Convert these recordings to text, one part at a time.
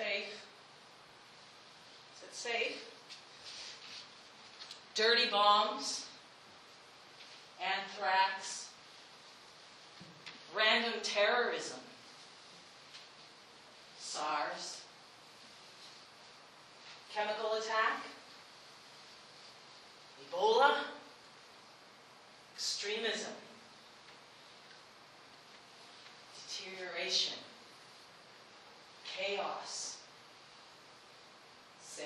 safe. Is it safe? Dirty bombs, anthrax, random terrorism, SARS, chemical attack, Ebola, extremism, deterioration, chaos, sin.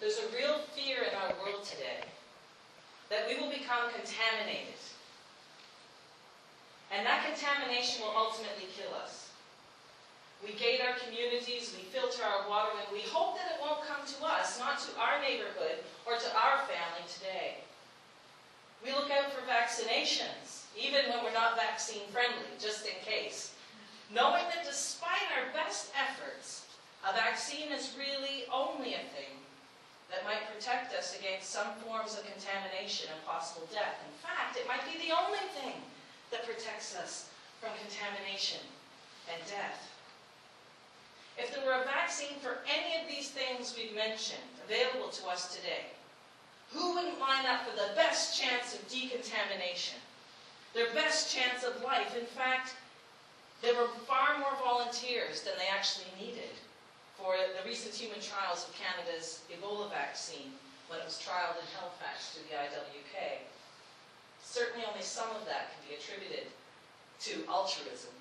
There's a real fear in our world today we will become contaminated. And that contamination will ultimately kill us. We gate our communities, we filter our water, and we hope that it won't come to us, not to our neighborhood or to our family today. We look out for vaccinations, even when we're not vaccine friendly, just in case. Knowing that despite our best efforts, a vaccine is really only a thing that might protect us against some forms of contamination and possible death. In fact, it might be the only thing that protects us from contamination and death. If there were a vaccine for any of these things we've mentioned available to us today, who wouldn't line up for the best chance of decontamination? Their best chance of life. In fact, there were far more volunteers than they actually needed for the recent human trials of Canada's Ebola vaccine when it was trialed in Halifax through the IWK. Certainly only some of that can be attributed to altruism.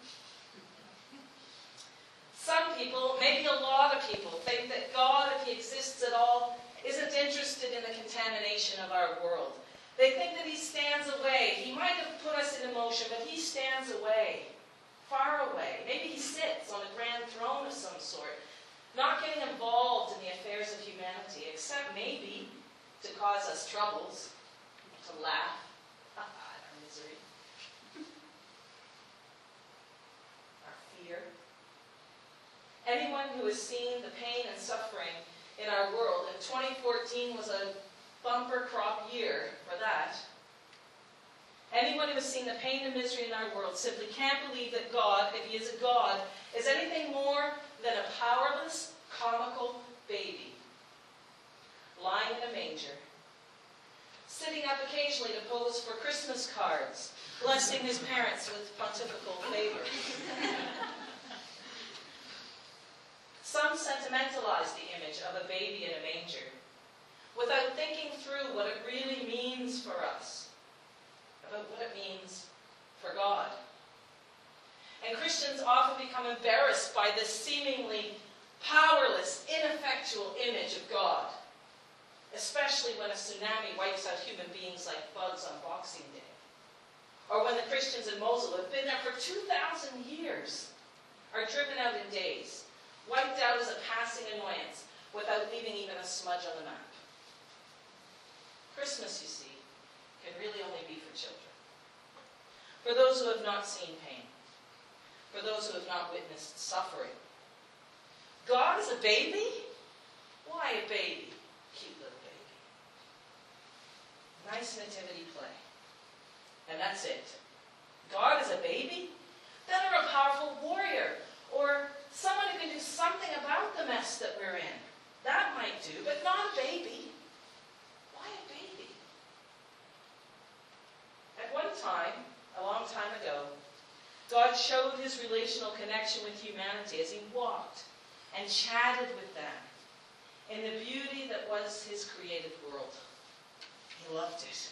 Some people, maybe a lot of people, think that God, if He exists at all, isn't interested in the contamination of our world. They think that He stands away. He might have put us in motion, but He stands away, far away. Maybe He sits on a grand throne of some sort, not getting involved in the affairs of humanity, except maybe to cause us troubles, to laugh at ah, our misery, our fear. Anyone who has seen the pain and suffering in our world, and 2014 was a bumper crop year for that. Anyone who has seen the pain and misery in our world simply can't believe that God, if He is a God, is anything more than a powerless, comical baby lying in a manger, sitting up occasionally to pose for Christmas cards, blessing his parents with pontifical favors. Some sentimentalize the image of a baby in a manger without thinking through what it really means for us, about what it means for God. And Christians often become embarrassed by this seemingly powerless, image of God, especially when a tsunami wipes out human beings like bugs on Boxing Day. Or when the Christians in Mosul, have been there for 2,000 years, are driven out in days, wiped out as a passing annoyance, without leaving even a smudge on the map. Christmas, you see, can really only be for children. For those who have not seen pain, for those who have not witnessed suffering. God is a baby? Why a baby? Cute little baby. Nice nativity play. And that's it. God is a baby? Better a powerful warrior or someone who can do something about the mess that we're in. That might do, but not a baby. Why a baby? At one time, a long time ago, God showed his relational connection with humanity as he walked and chatted with them in the beauty that was his created world. He loved it.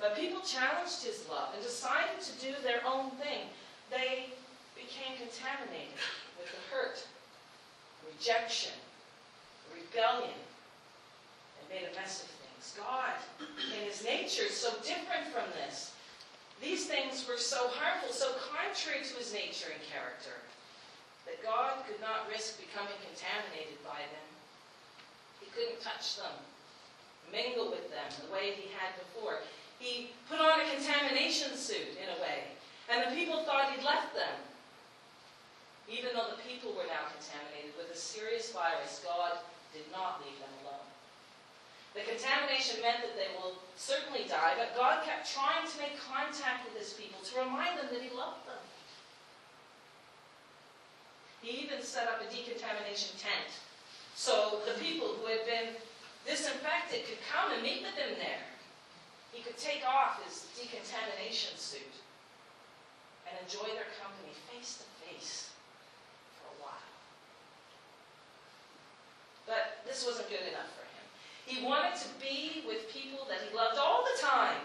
But people challenged his love and decided to do their own thing. They became contaminated with the hurt, rejection, rebellion, and made a mess of things. God, in his nature, is so different from this. These things were so harmful, so contrary to his nature and character, that God could not risk becoming contaminated by them. Touch them, mingle with them the way he had before. He put on a contamination suit, in a way, and the people thought he'd left them. Even though the people were now contaminated with a serious virus, God did not leave them alone. The contamination meant that they will certainly die, but God kept trying to make contact with his people to remind them that he loved them. He even set up a decontamination tent. So the people who had been disinfected could come and meet with him there. He could take off his decontamination suit and enjoy their company face to face for a while. But this wasn't good enough for him. He wanted to be with people that he loved all the time,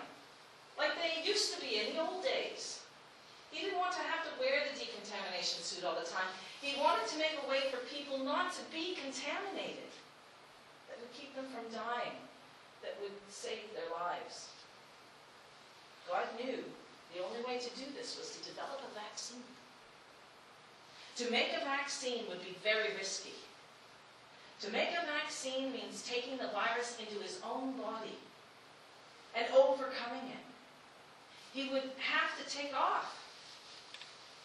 like they used to be in the old days. He didn't want to have to wear the decontamination suit all the time. He wanted to make a way for people not to be contaminated, that would keep them that would save their lives. God knew the only way to do this was to develop a vaccine. To make a vaccine would be very risky. To make a vaccine means taking the virus into his own body and overcoming it. He would have to take off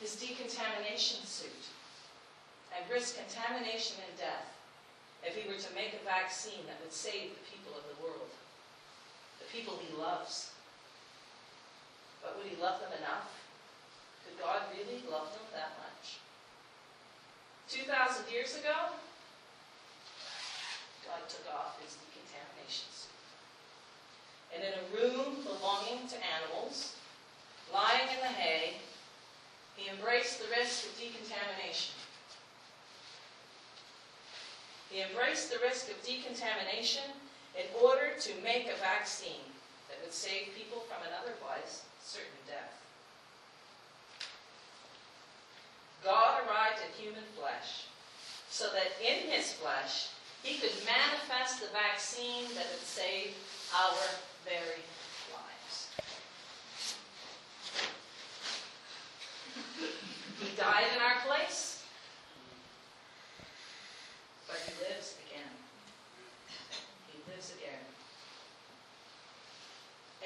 his decontamination suit and risk contamination and death if he were to make a vaccine that would save the people of the world, the people he loves. But would he love them enough? Could God really love them that much? 2,000 years ago, God took off his decontamination suit. And in a room belonging to animals, lying in the hay, he embraced the risk of decontamination. He embraced the risk of decontamination in order to make a vaccine would save people from an otherwise certain death. God arrived in human flesh so that in his flesh he could manifest the vaccine that would save our very lives. He died in our place, but he lives again. He lives again.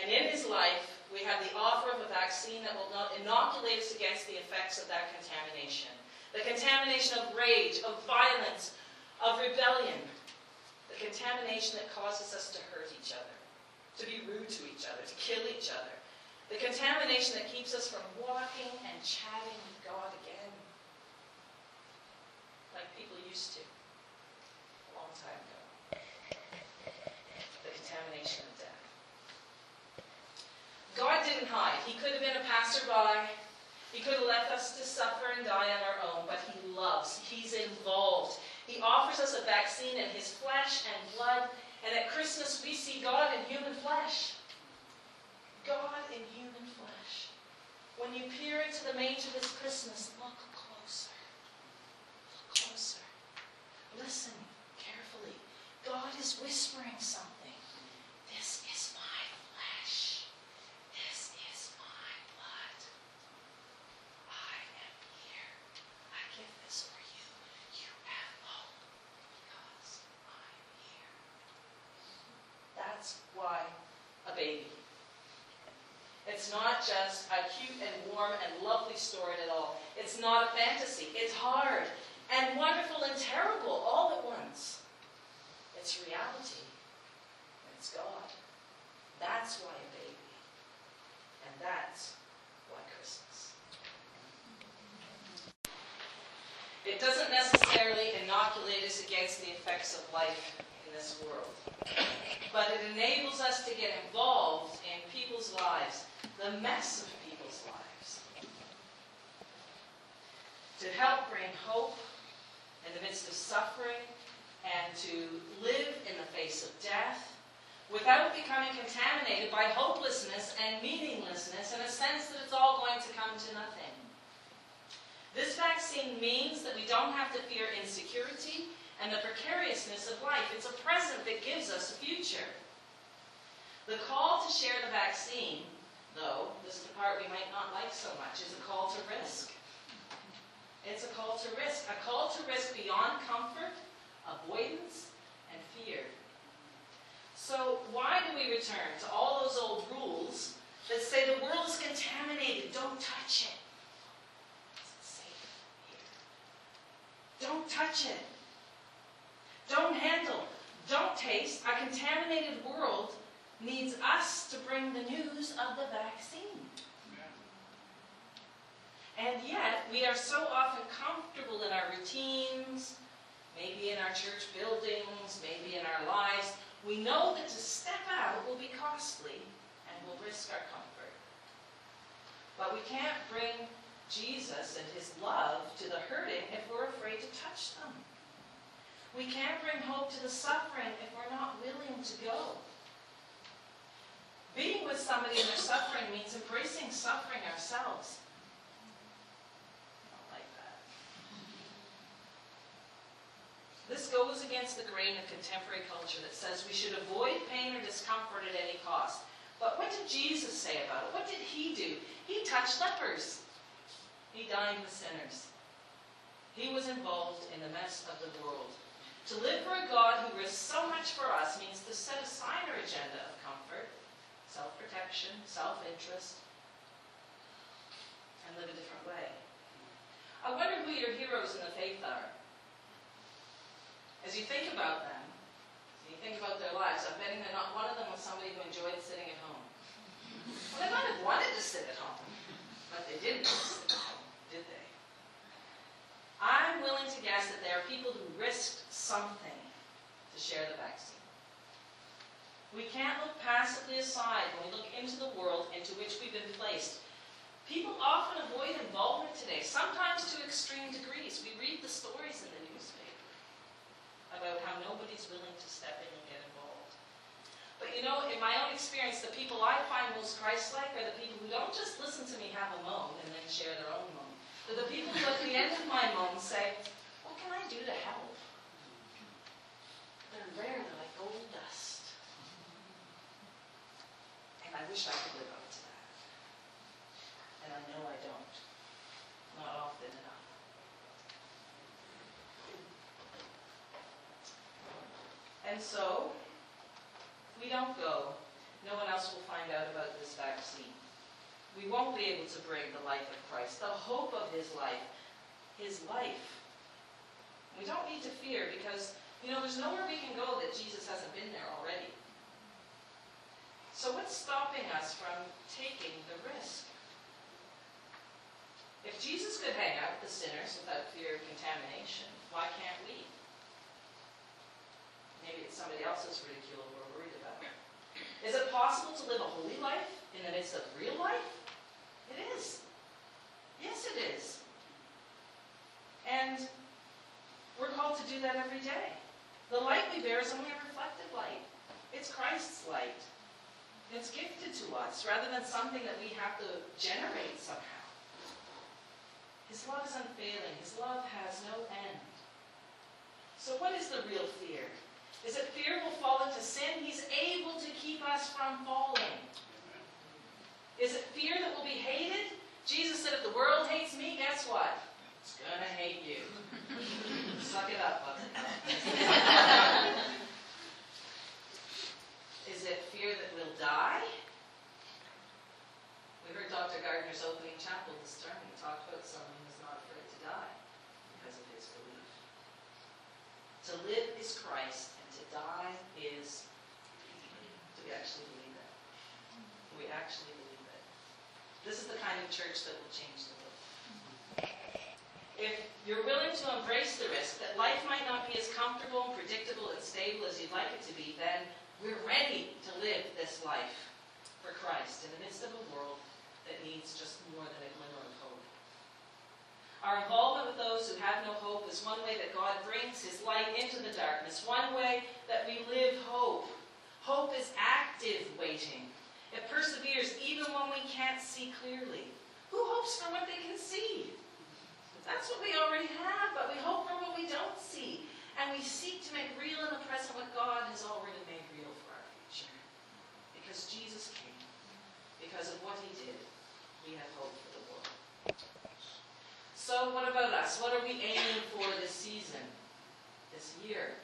And in his life, we have the offer of a vaccine that will inoculate us against the effects of that contamination. The contamination of rage, of violence, of rebellion. The contamination that causes us to hurt each other, to be rude to each other, to kill each other. The contamination that keeps us from walking and chatting with God again. Like people used to a long time ago. The contamination of death. God didn't hide. He could have been a passerby. He could have left us to suffer and die on our own, but He loves. He's involved. He offers us a vaccine in His flesh and blood, and at Christmas we see God in human flesh. God in human flesh. When you peer into the manger this Christmas, look closer. Look closer. Listen carefully. God is whispering something. This is my flesh. This is my blood. I am here. I give this for you. You have hope because I'm here. That's why a baby. It's not just a cute and warm and lovely story at all. It's not a fantasy. It's hard and wonderful and terrible all at once. It's reality. It's God. That's why a baby. And that's why Christmas. It doesn't necessarily inoculate us against the effects of life in this world, but it enables us to get involved in people's lives, the mess of people's lives, to help bring hope in the midst of suffering and to live in the face of death without becoming contaminated by hopelessness and meaninglessness in a sense that it's all going to come to nothing. This vaccine means that we don't have to fear insecurity and the precariousness of life. It's a present that gives us a future. The call to share the vaccine, though, this is the part we might not like so much, is a call to risk. It's a call to risk, a call to risk beyond comfort, avoidance, and fear. So, why do we return to all those old rules that say the world is contaminated, don't touch it? Don't touch it. Don't handle. Don't taste. A contaminated world needs us to bring the news of the vaccine. And yet, we are so often comfortable in our routines, maybe in our church buildings, maybe in our lives. We know that to step out will be costly and will risk our comfort. But we can't bring Jesus and his love to the hurting if we're afraid to touch them. We can't bring hope to the suffering if we're not willing to go. Being with somebody in their suffering means embracing suffering ourselves. I don't like that. This goes against the grain of contemporary culture that says we should avoid pain or discomfort at any cost. But what did Jesus say about it? What did he do? He touched lepers. He dined with sinners. He was involved in the mess of the world. To live for a God who risks so much for us means to set aside our agenda of self-protection, self-interest, and live a different way. I wonder who your heroes in the faith are. As you think about them, as you think about their lives, I'm betting that not one of them was somebody who enjoyed sitting at home. Well, they might have wanted to sit at home, but they didn't sit at home, did they? I'm willing to guess that there are people who risked something to share the vaccine. We can't aside when we look into the world into which we've been placed. People often avoid involvement today, sometimes to extreme degrees. We read the stories in the newspaper about how nobody's willing to step in and get involved. But you know, in my own experience, the people I find most Christ-like are the people who don't just listen to me have a moan and then share their own moan. They're the people who at the end of my moan say, what can I do to help? They're rare, they're like oh, gold dust. And I wish I could live up to that. And I know I don't. Not often enough. And so, if we don't go, no one else will find out about this vaccine. We won't be able to bring the life of Christ, the hope of his life, his life. We don't need to fear because, you know, there's nowhere we can go that Jesus hasn't been there already. So what's stopping us from taking the risk? If Jesus could hang out with the sinners without fear of contamination, why can't we? Maybe it's somebody else's ridicule we're worried about. Is it possible to live a holy life in the midst of real life? It is. Yes, it is. And we're called to do that every day. The light we bear is only a reflected light. It's Christ's light. It's gifted to us rather than something that we have to generate somehow. His love is unfailing. His love has no end. So what is the real fear? is it fear will fall into sin. He's able to keep us from falling. Is it fear that will be hated? Jesus said, if the world hates me, guess what? It's going to hate you. Suck it up, Is it fear that we'll die? We heard Dr. Gardner's opening chapel this term. He talked about someone who's not afraid to die because of his belief. To live is Christ, die is, do we actually believe that? Do we actually believe that? This is the kind of church that will change the world. If you're willing to embrace the risk that life might not be as comfortable and predictable and stable as you'd like it to be, then we're ready to live this life for Christ in the midst of a world that needs just more than a glimmer of hope. Our involvement with those who have no hope is one way that God brings his light into the darkness, one way that we live hope. Hope is active waiting. It perseveres even when we can't see clearly. Who hopes for what they can see? That's what we already have, but we hope for what we don't see. And we seek to make real in the present what God has already made real for our future. Because Jesus came. Because of what he did, we have hope for the world. So what about us? What are we aiming for this season, this year,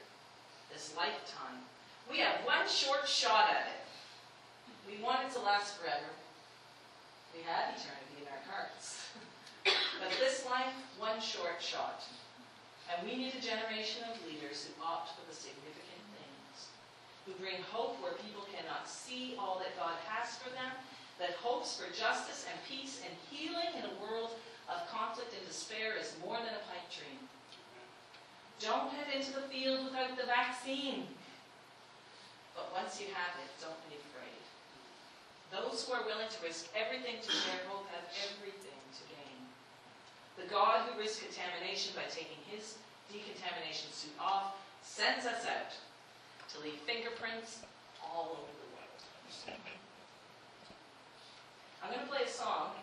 this lifetime? We have one short shot at it. We want it to last forever. We have eternity hearts. but this life, one short shot. And we need a generation of leaders who opt for the significant things, who bring hope where people cannot see all that God has for them, that hopes for justice and peace and healing in a world of conflict and despair is more than a pipe dream. Don't head into the field without the vaccine. But once you have it, don't afraid. Those who are willing to risk everything to share hope have everything to gain. The God who risked contamination by taking his decontamination suit off sends us out to leave fingerprints all over the world. I'm going to play a song.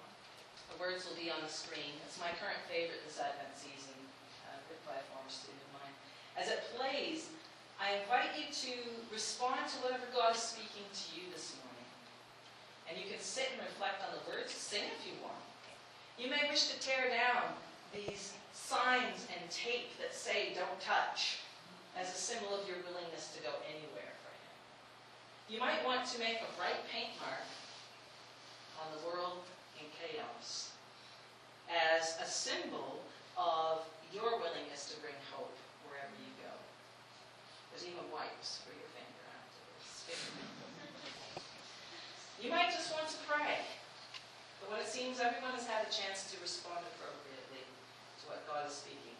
The words will be on the screen. It's my current favorite this Advent season, uh, written by a former student of mine. As it plays, I invite you to respond to whatever God is speaking to you this morning. And you can sit and reflect on the words, sing if you want. You may wish to tear down these signs and tape that say, don't touch, as a symbol of your willingness to go anywhere for Him. You might want to make a bright paint mark on the world in chaos as a symbol of your willingness to bring hope wherever you go. There's even wipes for your finger afterwards. You might just want to pray. But when it seems everyone has had a chance to respond appropriately to what God is speaking,